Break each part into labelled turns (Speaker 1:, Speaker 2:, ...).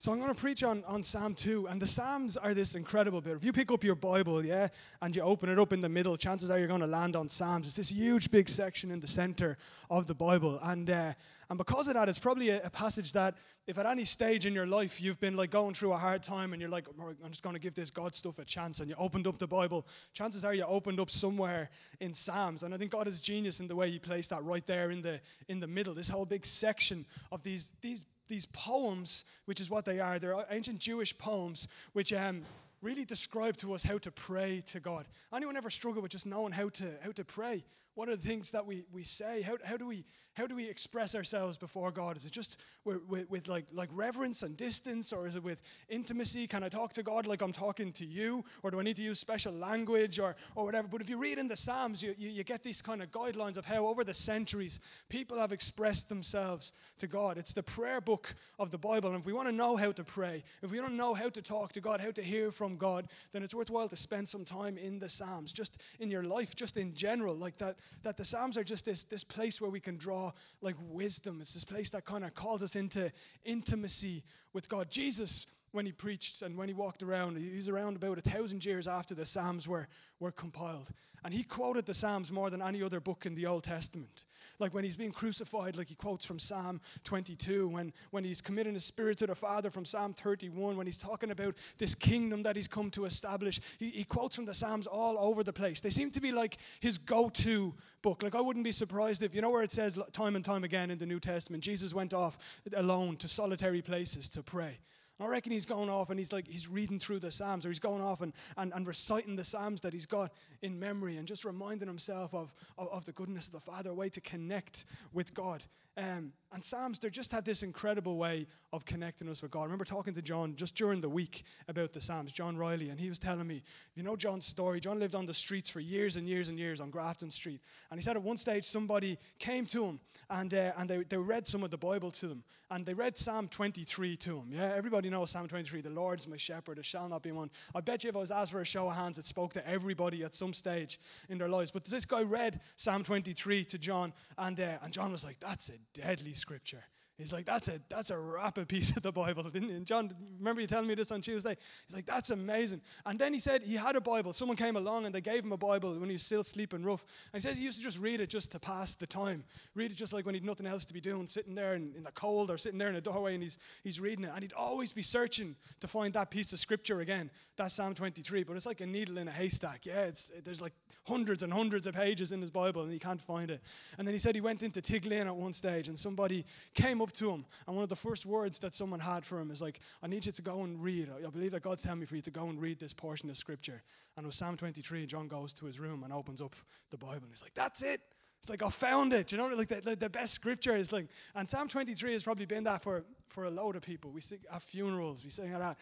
Speaker 1: So I'm going to preach on, on Psalm 2, and the Psalms are this incredible bit. If you pick up your Bible, yeah, and you open it up in the middle, chances are you're going to land on Psalms. It's this huge, big section in the center of the Bible, and uh, and because of that, it's probably a, a, passage that if at any stage in your life you've been like going through a hard time and you're like, I'm just going to give this God stuff a chance, and you opened up the Bible, chances are you opened up somewhere in Psalms, and I think God is genius in the way He placed that right there in the in the middle. This whole big section of these these these poems, which is what they are. They're ancient Jewish poems, which um, really describe to us how to pray to God. Anyone ever struggle with just knowing how to how to pray? What are the things that we, we say? How, how do we how do we express ourselves before God? Is it just with, with, with, like, like reverence and distance, or is it with intimacy? Can I talk to God like I'm talking to you? Or do I need to use special language or, or whatever? But if you read in the Psalms, you, you, you get these kind of guidelines of how over the centuries people have expressed themselves to God. It's the prayer book of the Bible. And if we want to know how to pray, if we don't know how to talk to God, how to hear from God, then it's worthwhile to spend some time in the Psalms, just in your life, just in general. Like that, that the Psalms are just this, this place where we can draw like wisdom. It's this place that kind of calls us into intimacy with God. Jesus, when he preached and when he walked around, he was around about a thousand years after the Psalms were, were compiled. And he quoted the Psalms more than any other book in the Old Testament. Like when he's being crucified, like he quotes from Psalm 22, when, when he's committing his spirit to the Father from Psalm 31, when he's talking about this kingdom that he's come to establish, he, he quotes from the Psalms all over the place. They seem to be like his go to book. Like I wouldn't be surprised if, you know, where it says time and time again in the New Testament, Jesus went off alone to solitary places to pray. I reckon he's going off and he's like, he's reading through the Psalms or he's going off and, and, and reciting the Psalms that he's got in memory and just reminding himself of, of, of the goodness of the Father, a way to connect with God. Um, and Psalms, they just have this incredible way of connecting us with God. I remember talking to John just during the week about the Psalms, John Riley, and he was telling me, you know John's story. John lived on the streets for years and years and years on Grafton Street. And he said at one stage somebody came to him and, uh, and they, they read some of the Bible to them. And they read Psalm 23 to him. Yeah, everybody knows Psalm 23. The Lord's my shepherd, there shall not be one. I bet you if I was asked for a show of hands, it spoke to everybody at some stage in their lives. But this guy read Psalm 23 to John, and, uh, and John was like, that's a deadly scripture. He's like, that's a that's a rapid piece of the Bible. And John, remember you telling me this on Tuesday? He's like, that's amazing. And then he said he had a Bible. Someone came along and they gave him a Bible when he was still sleeping rough. And he says he used to just read it just to pass the time. Read it just like when he'd nothing else to be doing, sitting there in, in the cold or sitting there in a doorway and he's he's reading it. And he'd always be searching to find that piece of scripture again. That's Psalm 23. But it's like a needle in a haystack. Yeah, it's there's like hundreds and hundreds of pages in his Bible and he can't find it. And then he said he went into Tiglin at one stage and somebody came up to him and one of the first words that someone had for him is like, I need you to go and read. I believe that God's telling me for you to go and read this portion of scripture. And it was Psalm 23. John goes to his room and opens up the Bible and he's like, that's it. It's like, I found it. You know, like the, the best scripture is like, and Psalm 23 has probably been that for, for a load of people. We sing at funerals, we sing at, at,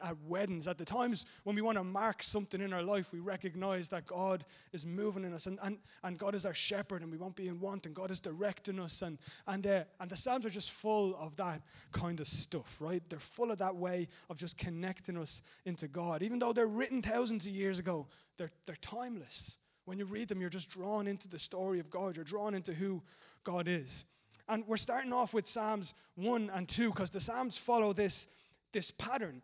Speaker 1: at weddings, at the times when we want to mark something in our life, we recognize that God is moving in us and, and, and God is our shepherd and we won't be in want and God is directing us. And, and, uh, and the Psalms are just full of that kind of stuff, right? They're full of that way of just connecting us into God. Even though they're written thousands of years ago, they're, they're timeless. When you read them, you're just drawn into the story of God, you're drawn into who God is. And we're starting off with Psalms 1 and 2 because the Psalms follow this, this pattern.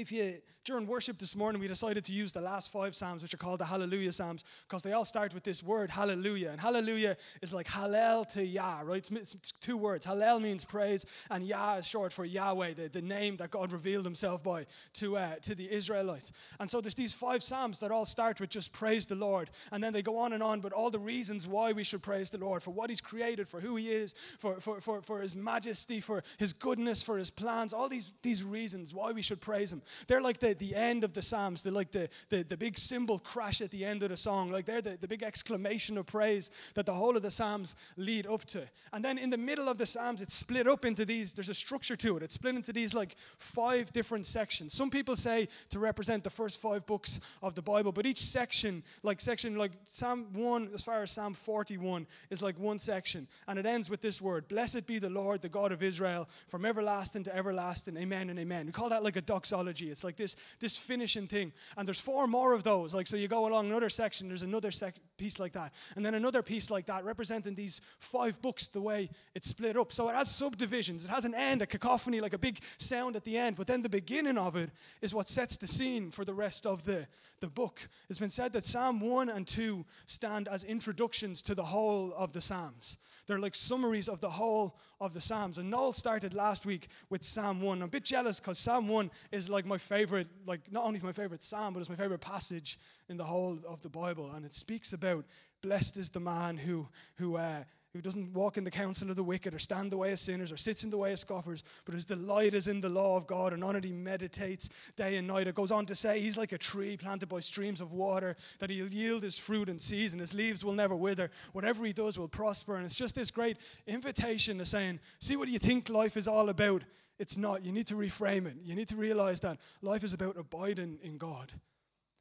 Speaker 1: If you during worship this morning, we decided to use the last five Psalms, which are called the Hallelujah Psalms, because they all start with this word, Hallelujah. And Hallelujah is like Hallel to Yah, right? It's, it's two words. Hallel means praise, and Yah is short for Yahweh, the, the name that God revealed himself by to, uh, to the Israelites. And so there's these five Psalms that all start with just praise the Lord. And then they go on and on, but all the reasons why we should praise the Lord, for what he's created, for who he is, for, for, for, for his majesty, for his goodness, for his plans, all these, these reasons why we should praise him. They're like the, the end of the Psalms, They're like the, the, the big cymbal crash at the end of the song. Like they're the, the big exclamation of praise that the whole of the Psalms lead up to. And then in the middle of the Psalms, it's split up into these, there's a structure to it. It's split into these like five different sections. Some people say to represent the first five books of the Bible, but each section, like section like Psalm 1, as far as Psalm 41, is like one section. And it ends with this word Blessed be the Lord, the God of Israel, from everlasting to everlasting. Amen and amen. We call that like a doxology It's like this, this finishing thing. And there's four more of those. Like, so you go along another section, there's another sec- piece like that. And then another piece like that, representing these five books, the way it's split up. So it has subdivisions. It has an end, a cacophony, like a big sound at the end. But then the beginning of it is what sets the scene for the rest of the, the book. It's been said that Psalm 1 and 2 stand as introductions to the whole of the Psalms. They're like summaries of the whole of the Psalms. And Noel started last week with Psalm 1. I'm a bit jealous because Psalm 1 is like my favorite, like not only my favorite Psalm, but it's my favorite passage in the whole of the Bible. And it speaks about blessed is the man who, who, uh, who doesn't walk in the counsel of the wicked or stand the way of sinners or sits in the way of scoffers, but his delight is in the law of God and on it he meditates day and night. It goes on to say he's like a tree planted by streams of water, that he'll yield his fruit in season, his leaves will never wither, whatever he does will prosper. And it's just this great invitation to saying, see what you think life is all about. It's not. You need to reframe it. You need to realize that life is about abiding in God.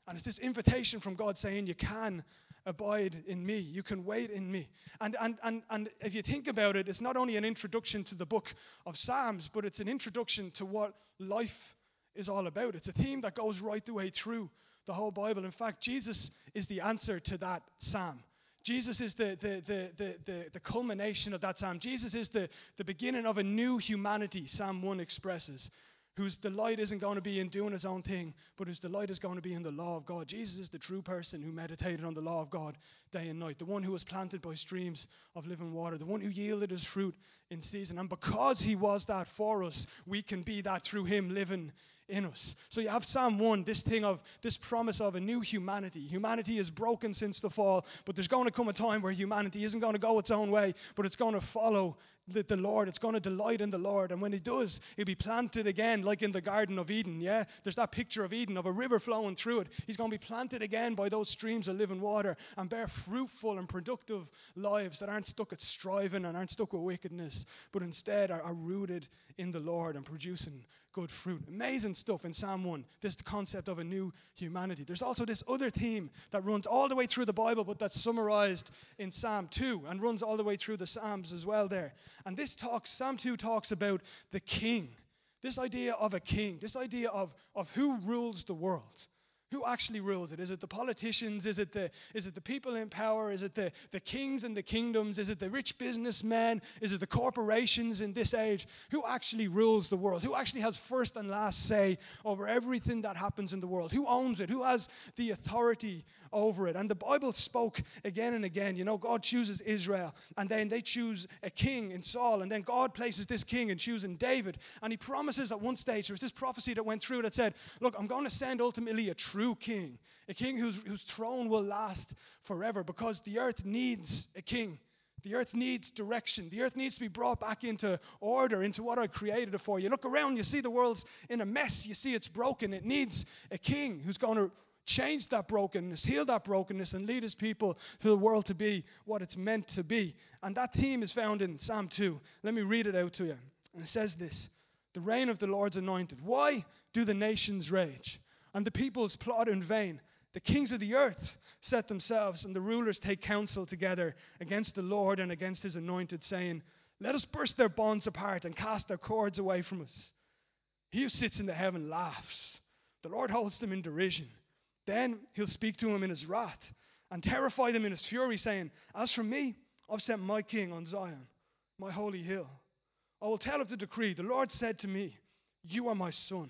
Speaker 1: And it's this invitation from God saying, You can abide in me. You can wait in me. And, and, and, and if you think about it, it's not only an introduction to the book of Psalms, but it's an introduction to what life is all about. It's a theme that goes right the way through the whole Bible. In fact, Jesus is the answer to that psalm. Jesus is the, the, the, the, the, the culmination of that psalm. Jesus is the, the beginning of a new humanity, Psalm 1 expresses whose delight isn't going to be in doing his own thing, but whose delight is going to be in the law of God. Jesus is the true person who meditated on the law of God day and night, the one who was planted by streams of living water, the one who yielded his fruit in season. And because he was that for us, we can be that through him living in us. So you have Psalm 1, this thing of this promise of a new humanity. Humanity is broken since the fall, but there's going to come a time where humanity isn't going to go its own way, but it's going to follow the, the Lord. It's going to delight in the Lord. And when it does, it'll be planted again, like in the Garden of Eden. Yeah? There's that picture of Eden, of a river flowing through it. He's going to be planted again by those streams of living water and bear fruitful and productive lives that aren't stuck at striving and aren't stuck with wickedness, but instead are, are rooted in the Lord and producing good fruit. Amazing stuff in Psalm 1. This concept of a new humanity. There's also this other theme that runs all the way through the Bible, but that's summarized in Psalm 2 and runs all the way through the Psalms as well there. And this talks, Psalm 2 talks about the king. This idea of a king, this idea of, of who rules the world. Who actually rules it? Is it the politicians? Is it the, is it the people in power? Is it the, the kings and the kingdoms? Is it the rich businessmen? Is it the corporations in this age? Who actually rules the world? Who actually has first and last say over everything that happens in the world? Who owns it? Who has the authority over it? And the Bible spoke again and again. You know, God chooses Israel, and then they choose a king in Saul, and then God places this king in choosing David. And he promises at one stage, there was this prophecy that went through that said, Look, I'm going to send ultimately a true true king, a king whose, whose throne will last forever because the earth needs a king. The earth needs direction. The earth needs to be brought back into order, into what I created it for. You look around, you see the world's in a mess. You see it's broken. It needs a king who's going to change that brokenness, heal that brokenness, and lead his people to the world to be what it's meant to be. And that theme is found in Psalm 2. Let me read it out to you. And it says this The reign of the Lord's anointed. Why do the nations rage? And the peoples plot in vain. The kings of the earth set themselves, and the rulers take counsel together against the Lord and against his anointed, saying, Let us burst their bonds apart and cast their cords away from us. He who sits in the heaven laughs. The Lord holds them in derision. Then he'll speak to them in his wrath and terrify them in his fury, saying, As for me, I've sent my king on Zion, my holy hill. I will tell of the decree. The Lord said to me, You are my son.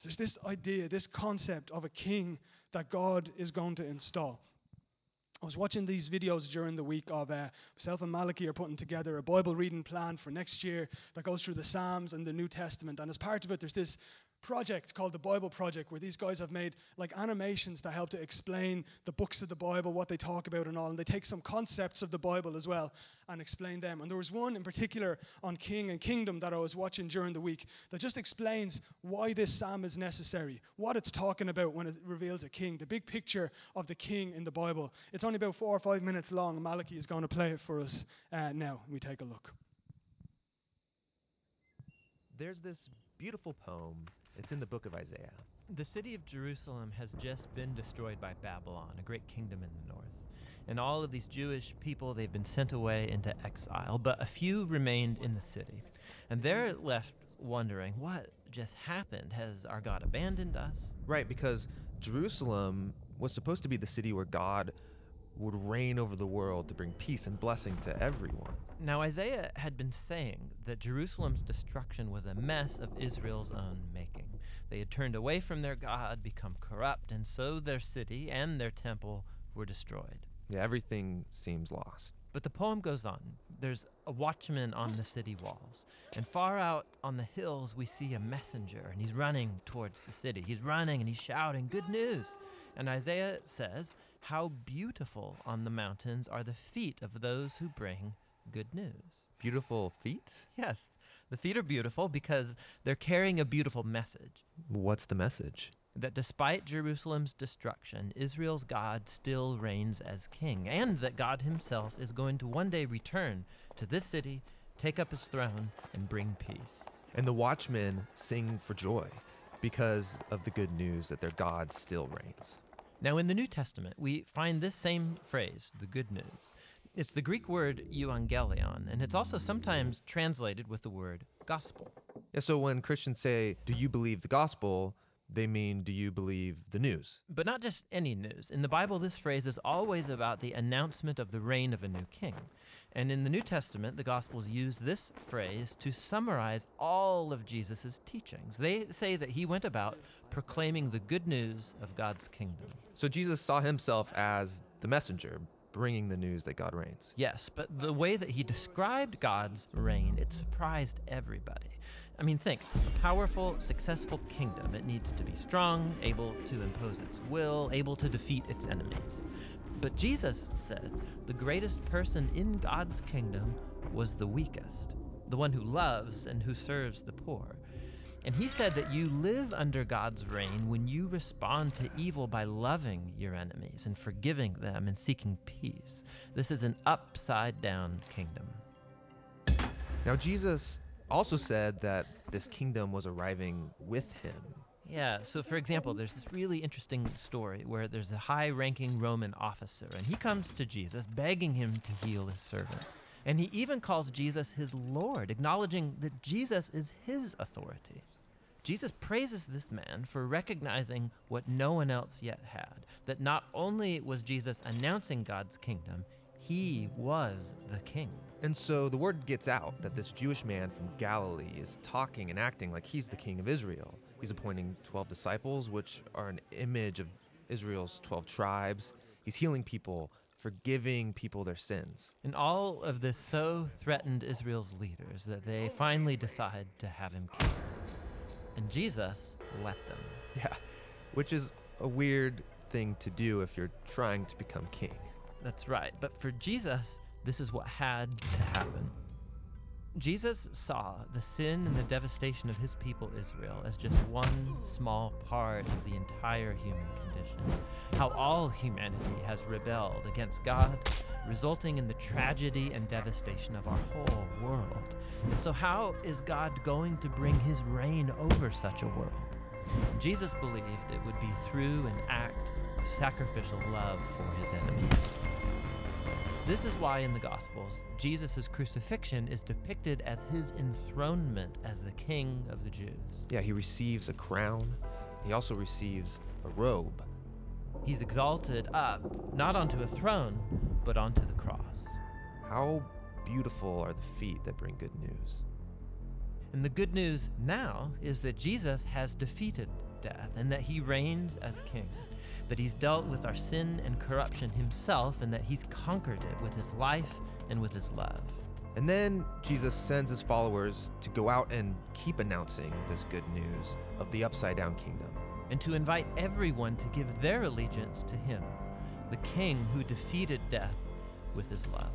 Speaker 1: So there's this idea, this concept of a king that God is going to install. I was watching these videos during the week of uh, myself and Malachi are putting together a Bible reading plan for next year that goes through the Psalms and the New Testament. And as part of it, there's this project called the Bible Project, where these guys have made like animations that help to explain the books of the Bible, what they talk about, and all. And they take some concepts of the Bible as well and explain them. And there was one in particular on king and kingdom that I was watching during the week that just explains why this psalm is necessary, what it's talking about when it reveals a king, the big picture of the king in the Bible. It's only about four or five minutes long. Malachi is going to play it for us uh, now. We take a look.
Speaker 2: There's this beautiful poem it's in the book of Isaiah.
Speaker 3: The city of Jerusalem has just been destroyed by Babylon, a great kingdom in the north. And all of these Jewish people, they've been sent away into exile, but a few remained in the city. And they're left wondering, what just happened? Has our God abandoned us?
Speaker 2: Right, because Jerusalem was supposed to be the city where God would reign over the world to bring peace and blessing to everyone.
Speaker 3: Now, Isaiah had been saying that Jerusalem's destruction was a mess of Israel's own making. They had turned away from their God, become corrupt, and so their city and their temple were destroyed.
Speaker 2: Yeah, everything seems lost.
Speaker 3: But the poem goes on. There's a watchman on the city walls. And far out on the hills, we see a messenger, and he's running towards the city. He's running and he's shouting, Good news! And Isaiah says, How beautiful on the mountains are the feet of those who bring good news.
Speaker 2: Beautiful feet?
Speaker 3: Yes. The feet are beautiful because they're carrying a beautiful message.
Speaker 2: What's the message?
Speaker 3: That despite Jerusalem's destruction, Israel's God still reigns as king, and that God himself is going to one day return to this city, take up his throne, and bring peace.
Speaker 2: And the watchmen sing for joy because of the good news that their God still reigns.
Speaker 3: Now, in the New Testament, we find this same phrase, the good news. It's the Greek word euangelion, and it's also sometimes translated with the word gospel.
Speaker 2: Yeah, so when Christians say, Do you believe the gospel? they mean, Do you believe the news?
Speaker 3: But not just any news. In the Bible, this phrase is always about the announcement of the reign of a new king. And in the New Testament, the Gospels use this phrase to summarize all of Jesus' teachings. They say that he went about proclaiming the good news of God's kingdom.
Speaker 2: So Jesus saw himself as the messenger, bringing the news that God reigns.
Speaker 3: Yes, but the way that he described God's reign, it surprised everybody. I mean, think a powerful, successful kingdom. It needs to be strong, able to impose its will, able to defeat its enemies. But Jesus said the greatest person in God's kingdom was the weakest, the one who loves and who serves the poor. And he said that you live under God's reign when you respond to evil by loving your enemies and forgiving them and seeking peace. This is an upside down kingdom.
Speaker 2: Now, Jesus also said that this kingdom was arriving with him.
Speaker 3: Yeah, so for example, there's this really interesting story where there's a high ranking Roman officer, and he comes to Jesus begging him to heal his servant. And he even calls Jesus his Lord, acknowledging that Jesus is his authority. Jesus praises this man for recognizing what no one else yet had that not only was Jesus announcing God's kingdom, he was the king.
Speaker 2: And so the word gets out that this Jewish man from Galilee is talking and acting like he's the king of Israel. He's appointing 12 disciples, which are an image of Israel's 12 tribes. He's healing people, forgiving people their sins.
Speaker 3: And all of this so threatened Israel's leaders that they finally decide to have him killed. And Jesus let them.
Speaker 2: Yeah, which is a weird thing to do if you're trying to become king.
Speaker 3: That's right. But for Jesus, this is what had to happen. Jesus saw the sin and the devastation of his people Israel as just one small part of the entire human condition. How all humanity has rebelled against God, resulting in the tragedy and devastation of our whole world. So, how is God going to bring his reign over such a world? Jesus believed it would be through an act of sacrificial love for his enemies. This is why in the Gospels, Jesus' crucifixion is depicted as his enthronement as the King of the Jews.
Speaker 2: Yeah, he receives a crown, he also receives a robe.
Speaker 3: He's exalted up, not onto a throne, but onto the cross.
Speaker 2: How beautiful are the feet that bring good news.
Speaker 3: And the good news now is that Jesus has defeated death and that he reigns as king. That he's dealt with our sin and corruption himself and that he's conquered it with his life and with his love.
Speaker 2: And then Jesus sends his followers to go out and keep announcing this good news of the upside down kingdom.
Speaker 3: And to invite everyone to give their allegiance to him, the king who defeated death with his love.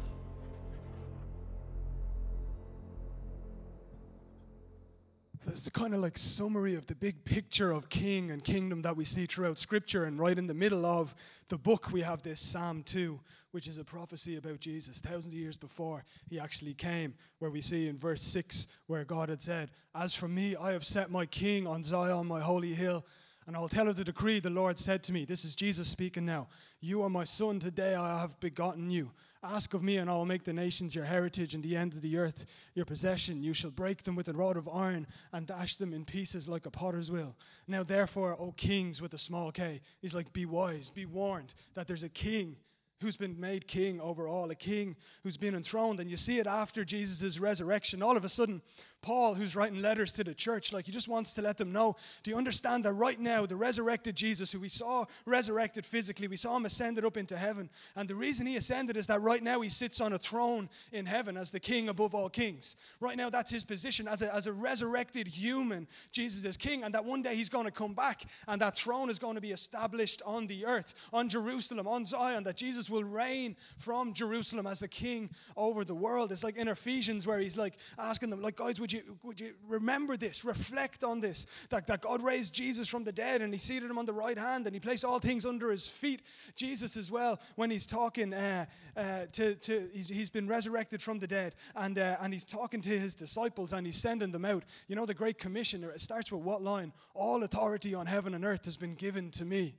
Speaker 1: The kind of like summary of the big picture of king and kingdom that we see throughout Scripture. And right in the middle of the book, we have this Psalm 2, which is a prophecy about Jesus, thousands of years before he actually came, where we see in verse 6 where God had said, As for me, I have set my king on Zion, my holy hill. And I will tell of the decree the Lord said to me. This is Jesus speaking now. You are my son. Today I have begotten you. Ask of me, and I will make the nations your heritage and the ends of the earth your possession. You shall break them with a rod of iron and dash them in pieces like a potter's wheel. Now, therefore, O kings with a small k, he's like, be wise, be warned that there's a king who's been made king over all, a king who's been enthroned. And you see it after Jesus' resurrection. All of a sudden, Paul, who's writing letters to the church, like he just wants to let them know do you understand that right now, the resurrected Jesus, who we saw resurrected physically, we saw him ascended up into heaven. And the reason he ascended is that right now he sits on a throne in heaven as the king above all kings. Right now, that's his position as a, as a resurrected human. Jesus is king, and that one day he's going to come back, and that throne is going to be established on the earth, on Jerusalem, on Zion, that Jesus will reign from Jerusalem as the king over the world. It's like in Ephesians where he's like asking them, like, guys, would you you, would you remember this? Reflect on this. That, that God raised Jesus from the dead and he seated him on the right hand and he placed all things under his feet. Jesus, as well, when he's talking uh, uh, to, to he's, he's been resurrected from the dead and, uh, and he's talking to his disciples and he's sending them out. You know, the Great Commission, it starts with what line? All authority on heaven and earth has been given to me.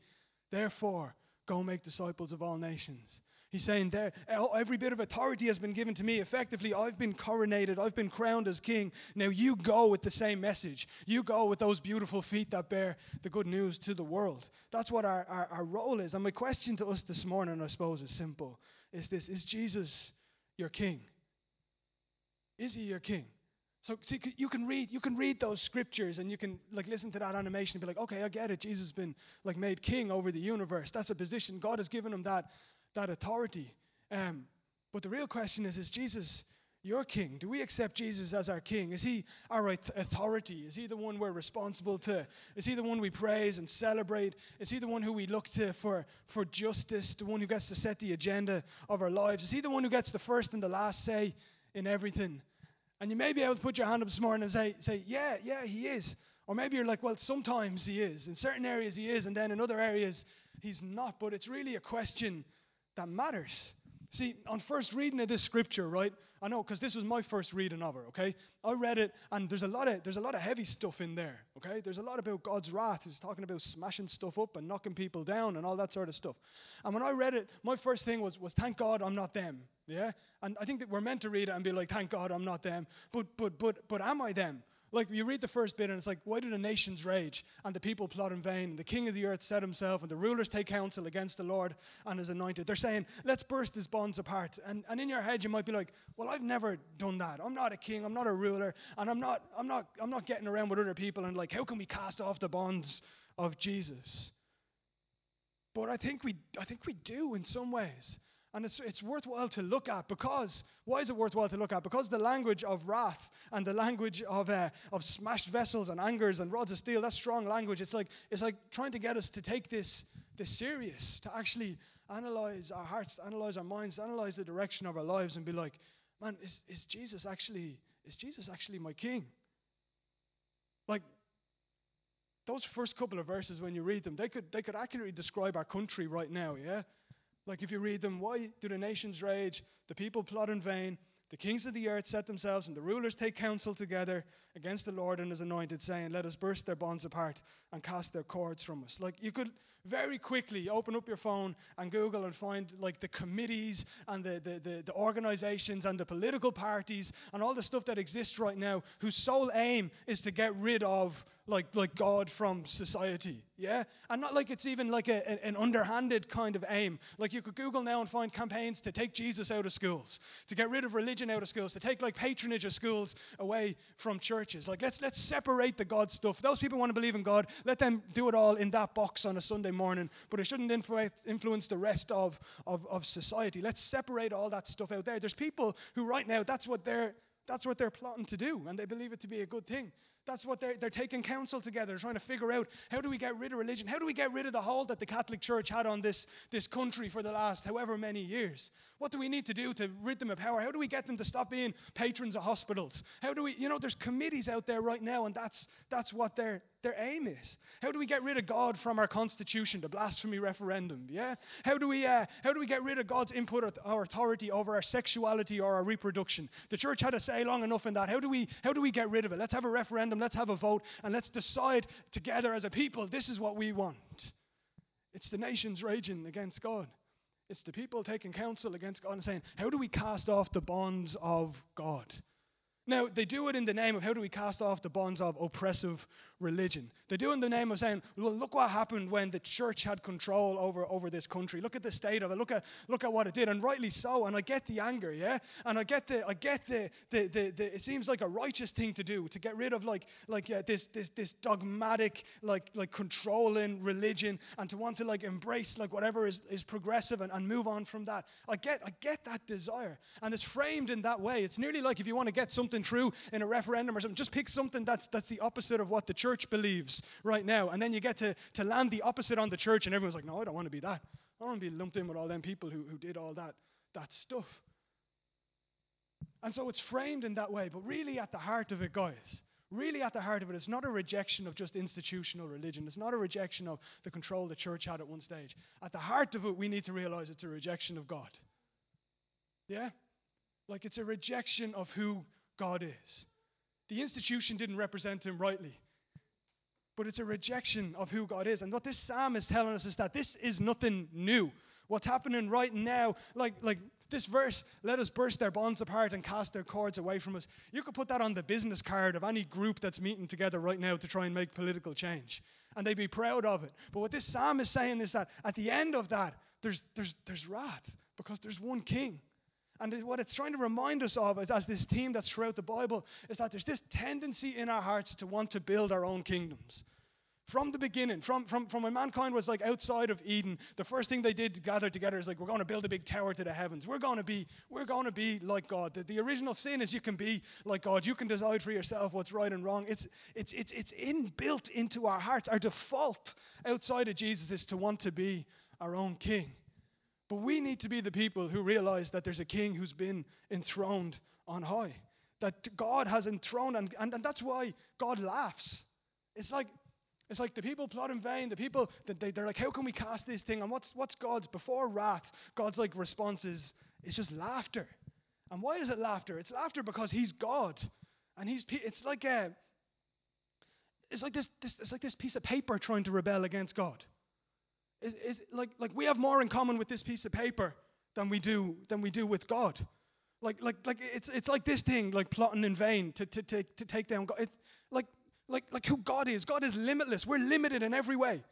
Speaker 1: Therefore, go make disciples of all nations He's saying there, oh, every bit of authority has been given to me. Effectively, I've been coronated, I've been crowned as king. Now you go with the same message. You go with those beautiful feet that bear the good news to the world. That's what our, our, our role is. And my question to us this morning, I suppose, is simple is this Is Jesus your king? Is he your king? So see, you can read you can read those scriptures and you can like listen to that animation and be like, okay, I get it. Jesus has been like made king over the universe. That's a position God has given him that that authority. Um, but the real question is is Jesus your king? Do we accept Jesus as our king? Is he our authority? Is he the one we're responsible to? Is he the one we praise and celebrate? Is he the one who we look to for, for justice, the one who gets to set the agenda of our lives? Is he the one who gets the first and the last say in everything? And you may be able to put your hand up this morning and say, say yeah, yeah, he is. Or maybe you're like, well, sometimes he is. In certain areas he is, and then in other areas he's not. But it's really a question that matters. See, on first reading of this scripture, right? I know because this was my first reading of it. Okay, I read it, and there's a lot of there's a lot of heavy stuff in there. Okay, there's a lot about God's wrath. He's talking about smashing stuff up and knocking people down and all that sort of stuff. And when I read it, my first thing was was thank God I'm not them. Yeah, and I think that we're meant to read it and be like, thank God I'm not them. But but but but am I them? Like you read the first bit and it's like, why do the nations rage and the people plot in vain? And the king of the earth set himself and the rulers take counsel against the Lord and his anointed. They're saying, let's burst his bonds apart. And, and in your head you might be like, well, I've never done that. I'm not a king. I'm not a ruler. And I'm not, I'm not, I'm not getting around with other people and like, how can we cast off the bonds of Jesus? But I think we, I think we do in some ways. And it's, it's worthwhile to look at because, why is it worthwhile to look at? Because the language of wrath and the language of, uh, of smashed vessels and angers and rods of steel, that's strong language. It's like, it's like trying to get us to take this, this serious, to actually analyze our hearts, analyze our minds, analyze the direction of our lives and be like, man, is, is Jesus actually, is Jesus actually my king? Like, those first couple of verses when you read them, they could, they could accurately describe our country right now, yeah? Like if you read them, why do the nations rage? The people plot in vain. The kings of the earth set themselves, and the rulers take counsel together against the Lord and his anointed, saying, Let us burst their bonds apart and cast their cords from us. Like you could very quickly open up your phone and Google and find like the committees and the, the, the, the organizations and the political parties and all the stuff that exists right now whose sole aim is to get rid of like, like God from society, yeah? And not like it's even like a, an underhanded kind of aim. Like you could Google now and find campaigns to take Jesus out of schools, to get rid of religion out of schools, to take like patronage of schools away from churches. Like let's, let's separate the God stuff. Those people want to believe in God, let them do it all in that box on a Sunday morning, but it shouldn't influence the rest of, of, of society. Let's separate all that stuff out there. There's people who right now, that's what they're, that's what they're plotting to do, and they believe it to be a good thing. That's what they're, they're taking counsel together, trying to figure out how do we get rid of religion? How do we get rid of the hold that the Catholic Church had on this, this country for the last however many years? What do we need to do to rid them of power? How do we get them to stop being patrons of hospitals? How do we, you know, there's committees out there right now, and that's, that's what they're, their aim is. How do we get rid of God from our constitution, the blasphemy referendum? Yeah. How do we uh, how do we get rid of God's input or authority over our sexuality or our reproduction? The church had a say long enough in that. How do we how do we get rid of it? Let's have a referendum. Let's have a vote, and let's decide together as a people. This is what we want. It's the nations raging against God. It's the people taking counsel against God and saying, How do we cast off the bonds of God? Now, they do it in the name of how do we cast off the bonds of oppressive religion. They do in the name of saying, well, look what happened when the church had control over, over this country. Look at the state of it. Look at, look at what it did. And rightly so. And I get the anger, yeah? And I get the, I get the, the, the, the it seems like a righteous thing to do, to get rid of like, like yeah, this, this, this dogmatic, like, like controlling religion and to want to like embrace like whatever is, is progressive and, and move on from that. I get, I get that desire. And it's framed in that way. It's nearly like if you want to get something true in a referendum or something, just pick something that's, that's the opposite of what the church believes right now. And then you get to, to land the opposite on the church, and everyone's like, no, I don't want to be that. I don't want to be lumped in with all them people who, who did all that, that stuff. And so it's framed in that way. But really, at the heart of it, guys, really at the heart of it, it's not a rejection of just institutional religion. It's not a rejection of the control the church had at one stage. At the heart of it, we need to realize it's a rejection of God. Yeah? Like it's a rejection of who God is. The institution didn't represent him rightly, but it's a rejection of who God is. And what this psalm is telling us is that this is nothing new. What's happening right now, like, like this verse, let us burst their bonds apart and cast their cords away from us. You could put that on the business card of any group that's meeting together right now to try and make political change. And they'd be proud of it. But what this psalm is saying is that at the end of that, there's, there's, there's wrath because there's one king. And what it's trying to remind us of, as this theme that's throughout the Bible, is that there's this tendency in our hearts to want to build our own kingdoms. From the beginning, from, from, from when mankind was like outside of Eden, the first thing they did gather together is like, we're going to build a big tower to the heavens. We're going to be, we're going to be like God. The, the original sin is you can be like God. You can decide for yourself what's right and wrong. It's, it's, it's, it's inbuilt into our hearts. Our default outside of Jesus is to want to be our own king. But we need to be the people who realize that there's a king who's been enthroned on high. That God has enthroned, and, and, and that's why God laughs. It's like, it's like the people plot in vain. The people, they, they're like, how can we cast this thing? And what's, what's God's, before wrath, God's like response is, it's just laughter. And why is it laughter? It's laughter because he's God. And he's, it's like a, it's like this, this, it's like this piece of paper trying to rebel against God. Is, is like, like we have more in common with this piece of paper than we do than we do with God. Like, like, like it's, it's like this thing, like plotting in vain to, to, to, to take down God. It's like, like, like who God is. God is limitless. We're limited in every way.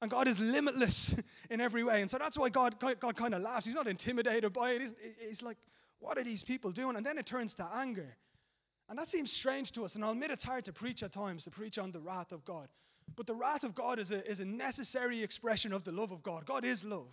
Speaker 1: And God is limitless in every way. And so that's why God, God, God kind of laughs. He's not intimidated by it. He's, he's like, what are these people doing? And then it turns to anger. And that seems strange to us. And I'll admit it's hard to preach at times, to preach on the wrath of God. But the wrath of God is a, is a necessary expression of the love of God. God is love.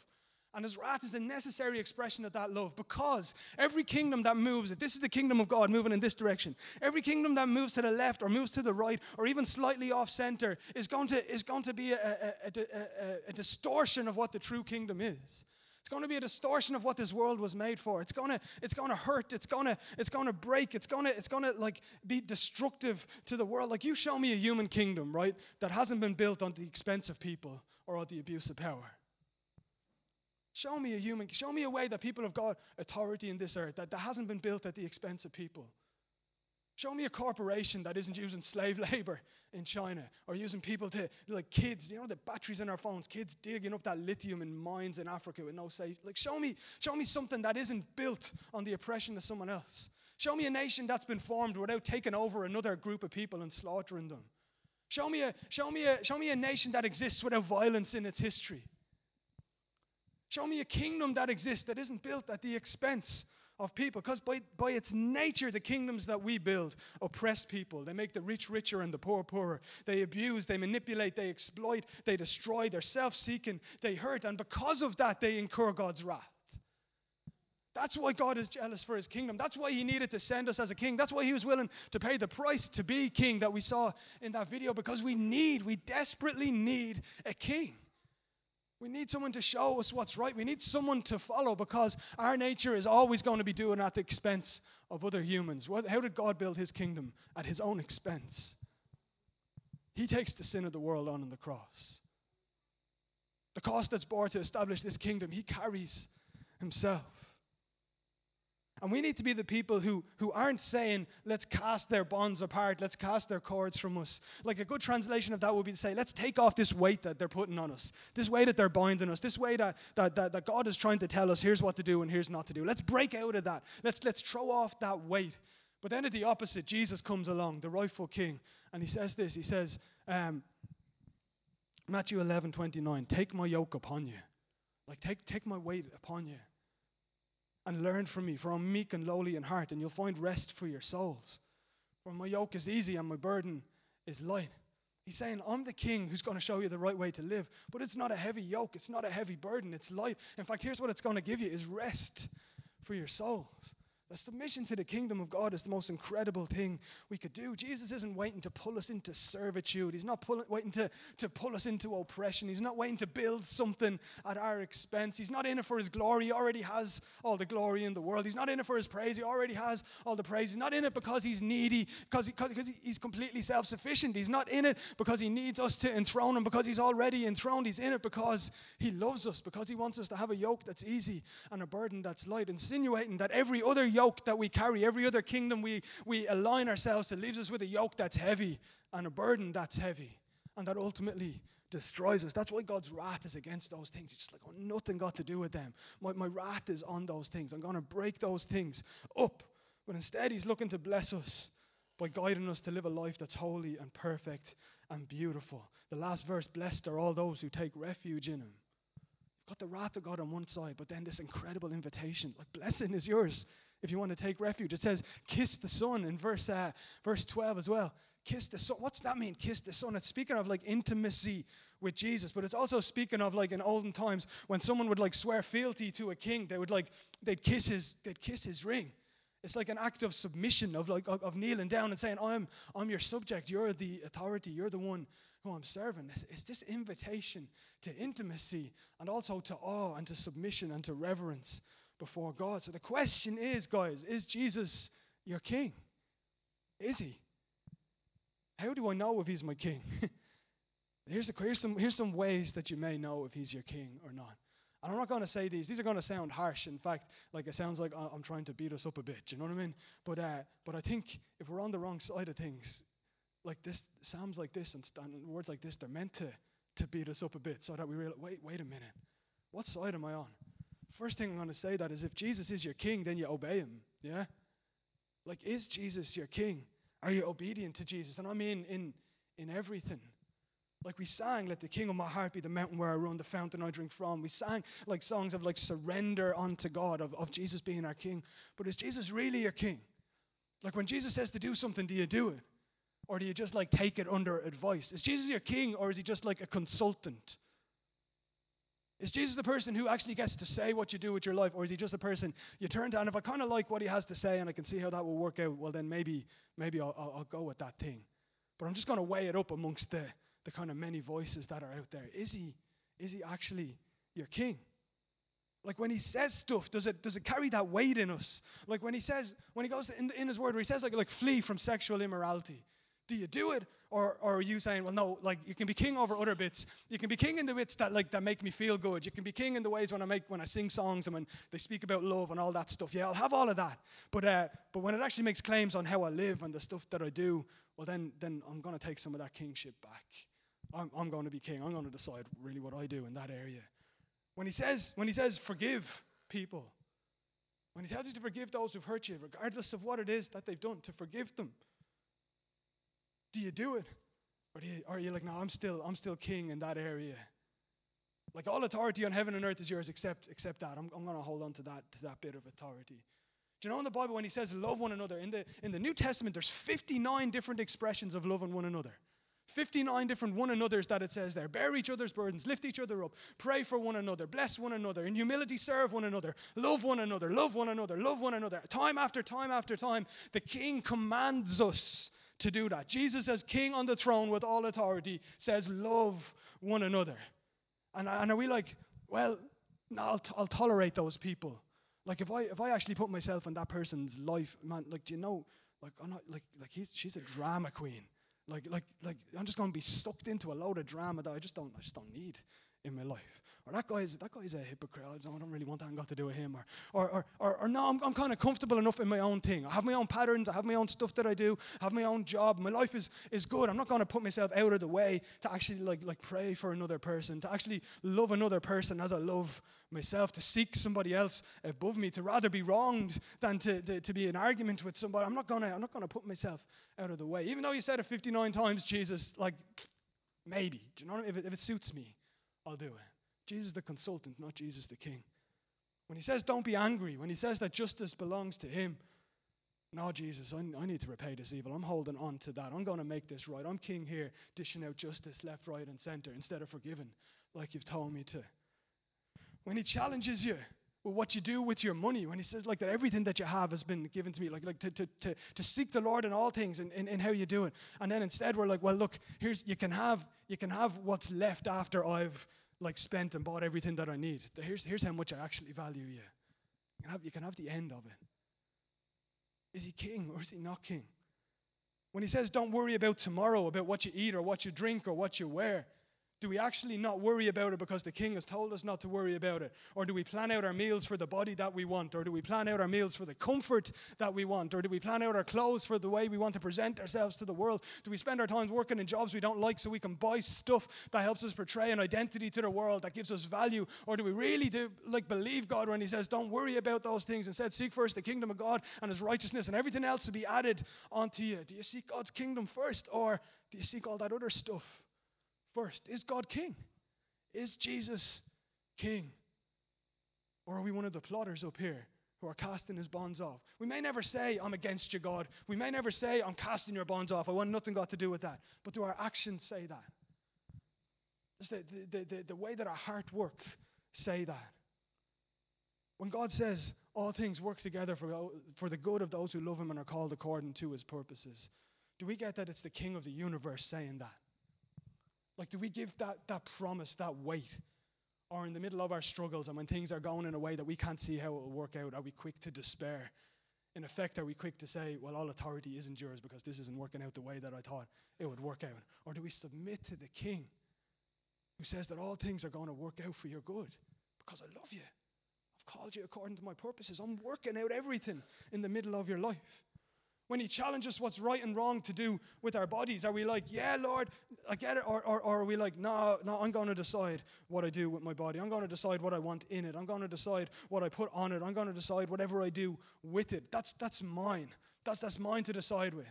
Speaker 1: And his wrath is a necessary expression of that love because every kingdom that moves, if this is the kingdom of God moving in this direction, every kingdom that moves to the left or moves to the right or even slightly off center is going to, is going to be a, a, a, a distortion of what the true kingdom is. It's going to be a distortion of what this world was made for. It's going to, it's going to hurt. It's going to, it's going to break. It's going to, it's going to like be destructive to the world. Like you show me a human kingdom, right, that hasn't been built on the expense of people or on the abuse of power. Show me a human, show me a way that people have got authority in this earth that, that hasn't been built at the expense of people. Show me a corporation that isn't using slave labor in China or using people to, like kids, you know, the batteries in our phones, kids digging up that lithium in mines in Africa with no safe. Like, show me, show me something that isn't built on the oppression of someone else. Show me a nation that's been formed without taking over another group of people and slaughtering them. Show me, a, show, me a, show me a nation that exists without violence in its history. Show me a kingdom that exists that isn't built at the expense of people. Because by, by its nature, the kingdoms that we build oppress people. They make the rich richer and the poor poorer. They abuse, they manipulate, they exploit, they destroy, they're self seeking, they hurt. And because of that, they incur God's wrath. That's why God is jealous for his kingdom. That's why he needed to send us as a king. That's why he was willing to pay the price to be king that we saw in that video because we need, we desperately need a king. We need someone to show us what's right. We need someone to follow because our nature is always going to be doing at the expense of other humans. How did God build his kingdom? At his own expense. He takes the sin of the world on in the cross. The cost that's borne to establish this kingdom, he carries himself. And we need to be the people who, who aren't saying, let's cast their bonds apart, let's cast their cords from us. Like a good translation of that would be to say, let's take off this weight that they're putting on us, this way that they're binding us, this way that, that, that, that God is trying to tell us, here's what to do and here's not to do. Let's break out of that. Let's, let's throw off that weight. But then at the opposite, Jesus comes along, the rightful king, and he says this He says, um, Matthew 11, 29, take my yoke upon you. Like, take, take my weight upon you and learn from me, for I'm meek and lowly in heart, and you'll find rest for your souls. For my yoke is easy and my burden is light. He's saying, I'm the king who's going to show you the right way to live. But it's not a heavy yoke, it's not a heavy burden, it's light. In fact, here's what it's going to give you is rest for your souls. The submission to the kingdom of God is the most incredible thing we could do. Jesus isn't waiting to pull us into servitude. He's not pull, waiting to, to pull us into oppression. He's not waiting to build something at our expense. He's not in it for his glory. He already has all the glory in the world. He's not in it for his praise. He already has all the praise. He's not in it because he's needy, because, he, because he's completely self sufficient. He's not in it because he needs us to enthrone him, because he's already enthroned. He's in it because he loves us, because he wants us to have a yoke that's easy and a burden that's light, insinuating that every other yoke that we carry, every other kingdom we, we align ourselves to, leaves us with a yoke that's heavy and a burden that's heavy. And that ultimately destroys us. That's why God's wrath is against those things. He's just like, oh, nothing got to do with them. My, my wrath is on those things. I'm going to break those things up. But instead, He's looking to bless us by guiding us to live a life that's holy and perfect and beautiful. The last verse blessed are all those who take refuge in Him. Got the wrath of God on one side, but then this incredible invitation like, blessing is yours if you want to take refuge. It says, kiss the Son in verse, uh, verse 12 as well. Kiss the Son. What's that mean, kiss the Son? It's speaking of like intimacy with Jesus, but it's also speaking of like in olden times when someone would like swear fealty to a king, they would like, they'd kiss his, they'd kiss his ring. It's like an act of submission, of like of, of kneeling down and saying, I'm, I'm your subject, you're the authority, you're the one who I'm serving. It's, it's this invitation to intimacy and also to awe and to submission and to reverence before God. So the question is, guys, is Jesus your king? Is he? How do I know if he's my king? here's, the, here's, some, here's some ways that you may know if he's your king or not. And I'm not going to say these. These are going to sound harsh. In fact, like it sounds like I'm trying to beat us up a bit. You know what I mean? But, uh, but I think if we're on the wrong side of things, like this, psalms like this and, and words like this, they're meant to, to beat us up a bit so that we realize, wait, wait a minute. What side am I on? First thing I'm going to say that is if Jesus is your king, then you obey him. Yeah? Like, is Jesus your king? Are you obedient to Jesus? And I mean in, in everything. Like we sang, let the king of my heart be the mountain where I run, the fountain I drink from. We sang like songs of like surrender unto God, of, of Jesus being our king. But is Jesus really your king? Like when Jesus says to do something, do you do it? Or do you just like take it under advice? Is Jesus your king or is he just like a consultant? Is Jesus the person who actually gets to say what you do with your life, or is he just a person you turn to? And if I kind of like what he has to say and I can see how that will work out, well, then maybe, maybe I'll, I'll, I'll go with that thing. But I'm just going to weigh it up amongst the, the kind of many voices that are out there. Is he, is he actually your king? Like when he says stuff, does it, does it carry that weight in us? Like when he says, when he goes in, in his word, where he says, like, like flee from sexual immorality. Do you do it? Or, or are you saying, well, no, like you can be king over other bits. You can be king in the bits that like that make me feel good. You can be king in the ways when I make when I sing songs and when they speak about love and all that stuff. Yeah, I'll have all of that. But uh, but when it actually makes claims on how I live and the stuff that I do, well, then then I'm to take some of that kingship back. I'm, I'm going to be king. I'm going to decide really what I do in that area. When he says when he says forgive people, when he tells you to forgive those who've hurt you, regardless of what it is that they've done, to forgive them. Do you do it? Or, do you, or are you like, no, I'm still, I'm still king in that area? Like all authority on heaven and earth is yours except, except that. I'm, I'm going to hold on to that, to that bit of authority. Do you know in the Bible when he says love one another, in the, in the New Testament, there's 59 different expressions of loving one another. 59 different one another's that it says there. Bear each other's burdens, lift each other up, pray for one another, bless one another, in humility serve one another, love one another, love one another, love one another. Time after time after time, the King commands us to do that. Jesus, as King on the throne with all authority, says, Love one another. And, and are we like, well, no, I'll, t- I'll tolerate those people. Like if I if I actually put myself in that person's life, man, like do you know, like I'm not like like he's she's a drama queen. Like, like, like, I'm just going to be sucked into a load of drama that I just don't, I just don't need in my life. Or that guy's, that guy's a hypocrite. I don't, I really want that got to do with him. Or, or, or, or, or no, I'm, I'm kind of comfortable enough in my own thing. I have my own patterns. I have my own stuff that I do. I have my own job. My life is, is good. I'm not going to put myself out of the way to actually like, like pray for another person, to actually love another person as I love myself, to seek somebody else above me, to rather be wronged than to, to, to be in argument with somebody. I'm not going to, I'm not to put myself out of the way. Even though you said it 59 times, Jesus, like, maybe. Do you know what If it, if it suits me, I'll do it. Jesus the consultant, not Jesus the king. When he says don't be angry, when he says that justice belongs to him, no, Jesus, I, I need to repay this evil. I'm holding on to that. I'm going to make this right. I'm king here, dishing out justice left, right, and center instead of forgiving like you've told me to. When he challenges you with what you do with your money, when he says like that everything that you have has been given to me, like, like to, to, to, to seek the Lord in all things and in, in, in how you do it. And then instead we're like, well, look, here's you can have you can have what's left after I've like spent and bought everything that I need. Here's, here's how much I actually value you. You can, have, you can have the end of it. Is he king or is he not king? When he says, don't worry about tomorrow, about what you eat or what you drink or what you wear, do we actually not worry about it because the king has told us not to worry about it? Or do we plan out our meals for the body that we want? Or do we plan out our meals for the comfort that we want? Or do we plan out our clothes for the way we want to present ourselves to the world? Do we spend our time working in jobs we don't like so we can buy stuff that helps us portray an identity to the world that gives us value? Or do we really do like believe God when he says don't worry about those things instead seek first the kingdom of God and his righteousness and everything else will be added onto you? Do you seek God's kingdom first or do you seek all that other stuff? First? Is God king? Is Jesus king? Or are we one of the plotters up here who are casting his bonds off? We may never say, I'm against you, God. We may never say, I'm casting your bonds off. I want nothing got to do with that. But do our actions say that? Does the, the, the, the way that our heart works say that? When God says all things work together for, for the good of those who love him and are called according to his purposes, do we get that it's the king of the universe saying that? Like, do we give that, that promise, that weight? Or in the middle of our struggles and when things are going in a way that we can't see how it will work out, are we quick to despair? In effect, are we quick to say, well, all authority isn't yours because this isn't working out the way that I thought it would work out? Or do we submit to the King who says that all things are going to work out for your good because I love you? I've called you according to my purposes. I'm working out everything in the middle of your life. When He challenges what's right and wrong to do with our bodies, are we like, yeah, Lord, I get it? Or, or, or are we like, no, no, I'm going to decide what I do with my body. I'm going to decide what I want in it. I'm going to decide what I put on it. I'm going to decide whatever I do with it. That's, that's mine. That's, that's mine to decide with.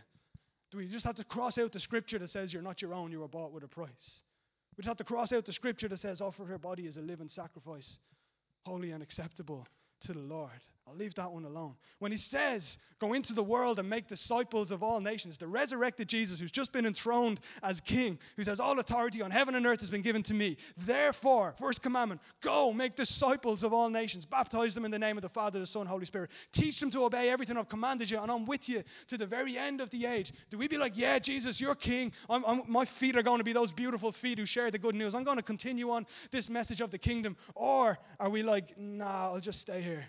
Speaker 1: Do we just have to cross out the scripture that says you're not your own, you were bought with a price? We just have to cross out the scripture that says offer her body as a living sacrifice, holy and acceptable to the Lord. I'll leave that one alone. When he says, Go into the world and make disciples of all nations, the resurrected Jesus, who's just been enthroned as king, who says, All authority on heaven and earth has been given to me. Therefore, first commandment, go make disciples of all nations, baptize them in the name of the Father, the Son, Holy Spirit. Teach them to obey everything I've commanded you, and I'm with you to the very end of the age. Do we be like, Yeah, Jesus, you're king. I'm, I'm, my feet are going to be those beautiful feet who share the good news. I'm going to continue on this message of the kingdom. Or are we like, Nah, I'll just stay here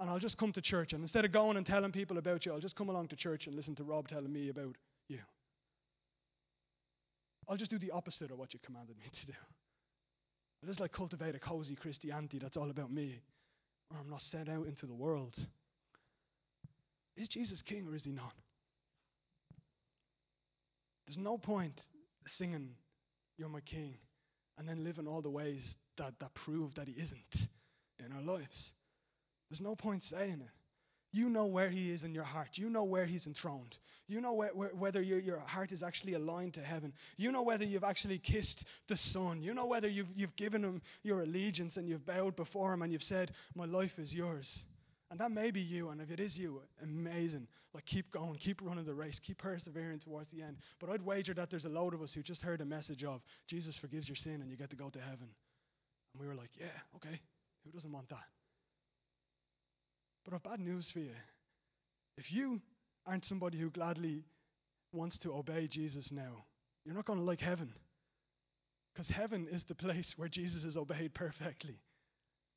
Speaker 1: and I'll just come to church. And instead of going and telling people about you, I'll just come along to church and listen to Rob telling me about you. I'll just do the opposite of what you commanded me to do. I'll just like cultivate a cozy Christianity that's all about me, or I'm not sent out into the world. Is Jesus king or is he not? There's no point singing, You're my king, and then living all the ways that, that prove that he isn't in our lives. There's no point saying it. You know where He is in your heart. You know where He's enthroned. You know whether your, your heart is actually aligned to heaven. You know whether you've actually kissed the Son. You know whether you've, you've given Him your allegiance and you've bowed before Him and you've said, My life is yours. And that may be you, and if it is you, amazing. Like, keep going, keep running the race, keep persevering towards the end. But I'd wager that there's a load of us who just heard a message of Jesus forgives your sin and you get to go to heaven. And we were like, yeah, okay, who doesn't want that? But I've bad news for you. If you aren't somebody who gladly wants to obey Jesus now, you're not going to like heaven. Because heaven is the place where Jesus is obeyed perfectly.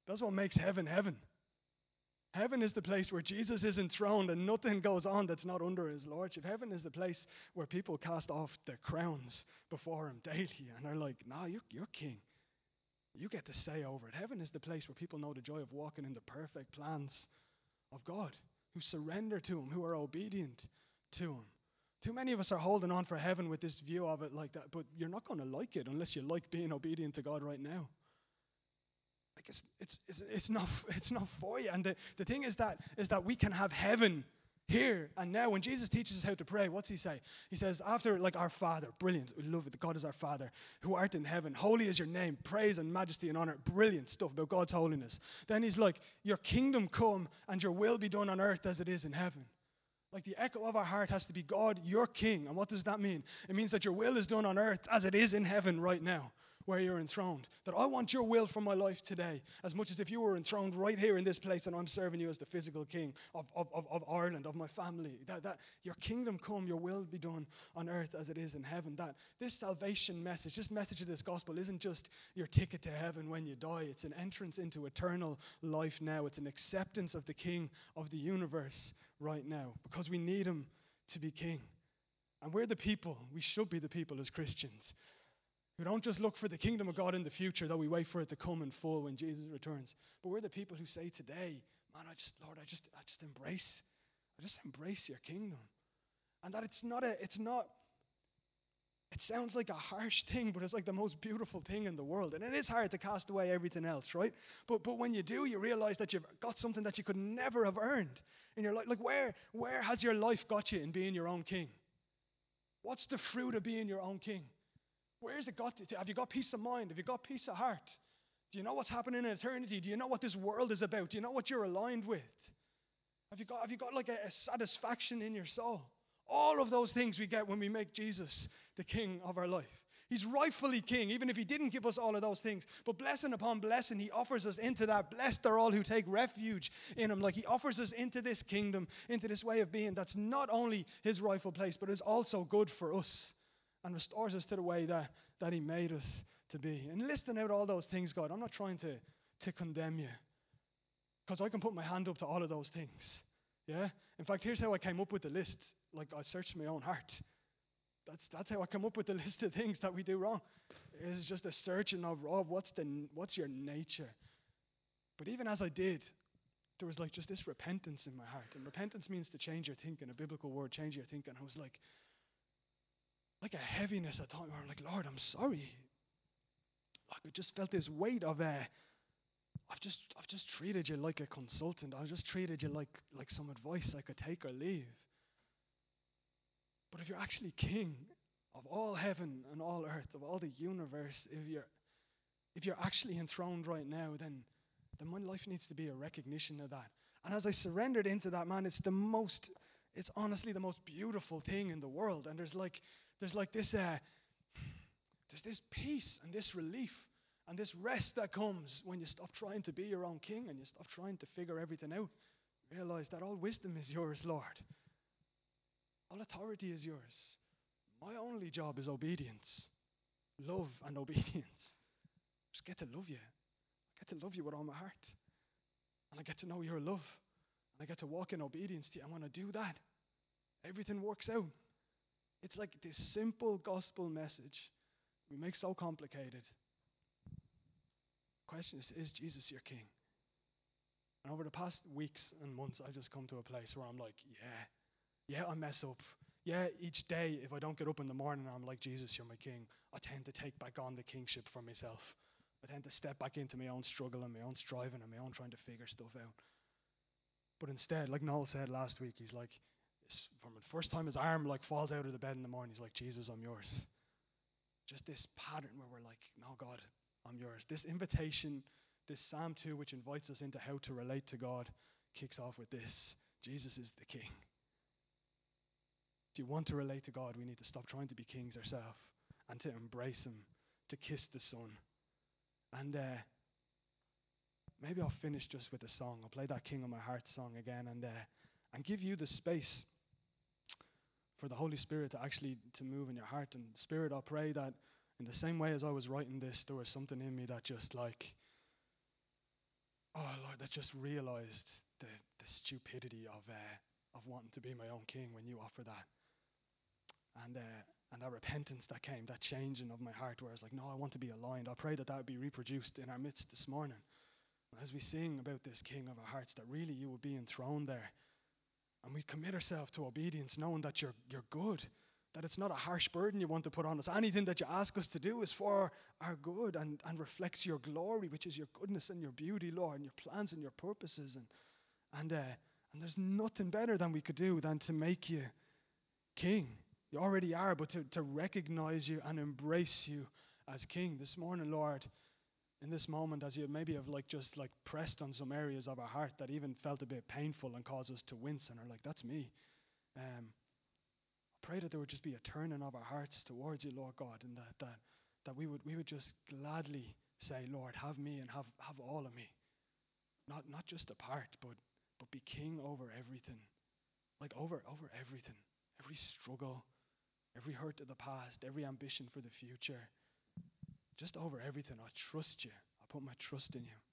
Speaker 1: That's what makes heaven heaven. Heaven is the place where Jesus is enthroned and nothing goes on that's not under his lordship. Heaven is the place where people cast off their crowns before him daily and are like, nah, you're, you're king. You get to say over it. Heaven is the place where people know the joy of walking in the perfect plans of God, who surrender to him, who are obedient to him. Too many of us are holding on for heaven with this view of it like that, but you're not going to like it unless you like being obedient to God right now. Like it's, it's, it's, it's, not, it's not for you. And the, the thing is that, is that we can have heaven here and now. When Jesus teaches us how to pray, what's he say? He says, after like our Father, brilliant, we love it, God is our Father, who art in heaven, holy is your name, praise and majesty and honor, brilliant stuff about God's holiness. Then he's like, your kingdom come and your will be done on earth as it is in heaven. Like the echo of our heart has to be God, your king. And what does that mean? It means that your will is done on earth as it is in heaven right now where you're enthroned. That I want your will for my life today, as much as if you were enthroned right here in this place and I'm serving you as the physical king of, of, of, of Ireland, of my family. That, that your kingdom come, your will be done on earth as it is in heaven. That this salvation message, this message of this gospel, isn't just your ticket to heaven when you die, it's an entrance into eternal life now. It's an acceptance of the king of the universe right now because we need him to be king. And we're the people, we should be the people as Christians who don't just look for the kingdom of God in the future, though we wait for it to come in full when Jesus returns. But we're the people who say today, man, I just, Lord, I just, I just embrace, I just embrace your kingdom. And that it's not a, it's not, it sounds like a harsh thing, but it's like the most beautiful thing in the world. And it is hard to cast away everything else, right? But, but when you do, you realize that you've got something that you could never have earned in your life. Like, where, where has your life got you in being your own king? What's the fruit of being your own king? Where's it got to? Have you got peace of mind? Have you got peace of heart? Do you know what's happening in eternity? Do you know what this world is about? Do you know what you're aligned with? Have you got, have you got like a, a satisfaction in your soul? All of those things we get when we make Jesus the king of our life. He's rightfully king, even if he didn't give us all of those things. But blessing upon blessing, he offers us into that. Blessed are all who take refuge in him. Like he offers us into this kingdom, into this way of being that's not only his rightful place, but is also good for us and restores us to the way that, that He made us to be. And listing out all those things, God, I'm not trying to, to condemn you because I can put my hand up to all of those things. Yeah? In fact, here's how I came up with the list. Like, I searched my own heart. That's, that's how I come up with the list of things that we do wrong. It's just a searching of, oh, what's, the, what's your nature? But even as I did, there was like just this repentance in my heart. And repentance means to change your thinking, a biblical word, change your thinking. I was like, like a heaviness at times where I'm like, Lord, I'm sorry. Like I just felt this weight of uh, I've just I've just treated you like a consultant. I've just treated you like like some advice I could take or leave. But if you're actually king of all heaven and all earth, of all the universe, if you're if you're actually enthroned right now, then then my life needs to be a recognition of that. And as I surrendered into that, man, it's the most, it's honestly the most beautiful thing in the world. And there's like there's like this, uh, there's this peace and this relief and this rest that comes when you stop trying to be your own king and you stop trying to figure everything out. Realize that all wisdom is yours, Lord. All authority is yours. My only job is obedience, love and obedience. Just get to love you. I get to love you with all my heart. And I get to know your love. And I get to walk in obedience to you. And when I do that, everything works out. It's like this simple gospel message we make so complicated. Question is Is Jesus your king? And over the past weeks and months, I've just come to a place where I'm like, yeah, yeah, I mess up. Yeah, each day, if I don't get up in the morning, and I'm like, Jesus, you're my king. I tend to take back on the kingship for myself. I tend to step back into my own struggle and my own striving and my own trying to figure stuff out. But instead, like Noel said last week, he's like, from the first time his arm like falls out of the bed in the morning, he's like, Jesus, I'm yours. Just this pattern where we're like, no, God, I'm yours. This invitation, this Psalm 2, which invites us into how to relate to God, kicks off with this Jesus is the King. Do you want to relate to God? We need to stop trying to be kings ourselves and to embrace Him, to kiss the Son. And uh, maybe I'll finish just with a song. I'll play that King of My Heart song again and, uh, and give you the space for the Holy Spirit to actually to move in your heart. And Spirit, I'll pray that in the same way as I was writing this, there was something in me that just like, oh Lord, that just realized the, the stupidity of uh, of wanting to be my own king when you offer that. And uh, and that repentance that came, that changing of my heart, where I was like, no, I want to be aligned. I pray that that would be reproduced in our midst this morning. As we sing about this King of our hearts, that really you will be enthroned there. And we commit ourselves to obedience, knowing that you're, you're good, that it's not a harsh burden you want to put on us. Anything that you ask us to do is for our good and, and reflects your glory, which is your goodness and your beauty, Lord, and your plans and your purposes. And, and, uh, and there's nothing better than we could do than to make you king. You already are, but to, to recognize you and embrace you as king. This morning, Lord, in this moment, as you maybe have like just like pressed on some areas of our heart that even felt a bit painful and caused us to wince and are like, that's me. Um, I pray that there would just be a turning of our hearts towards you, Lord God, and that that, that we would we would just gladly say, Lord, have me and have, have all of me. Not not just a part, but but be king over everything. Like over over everything. Every struggle, every hurt of the past, every ambition for the future. Just over everything. I trust you. I put my trust in you.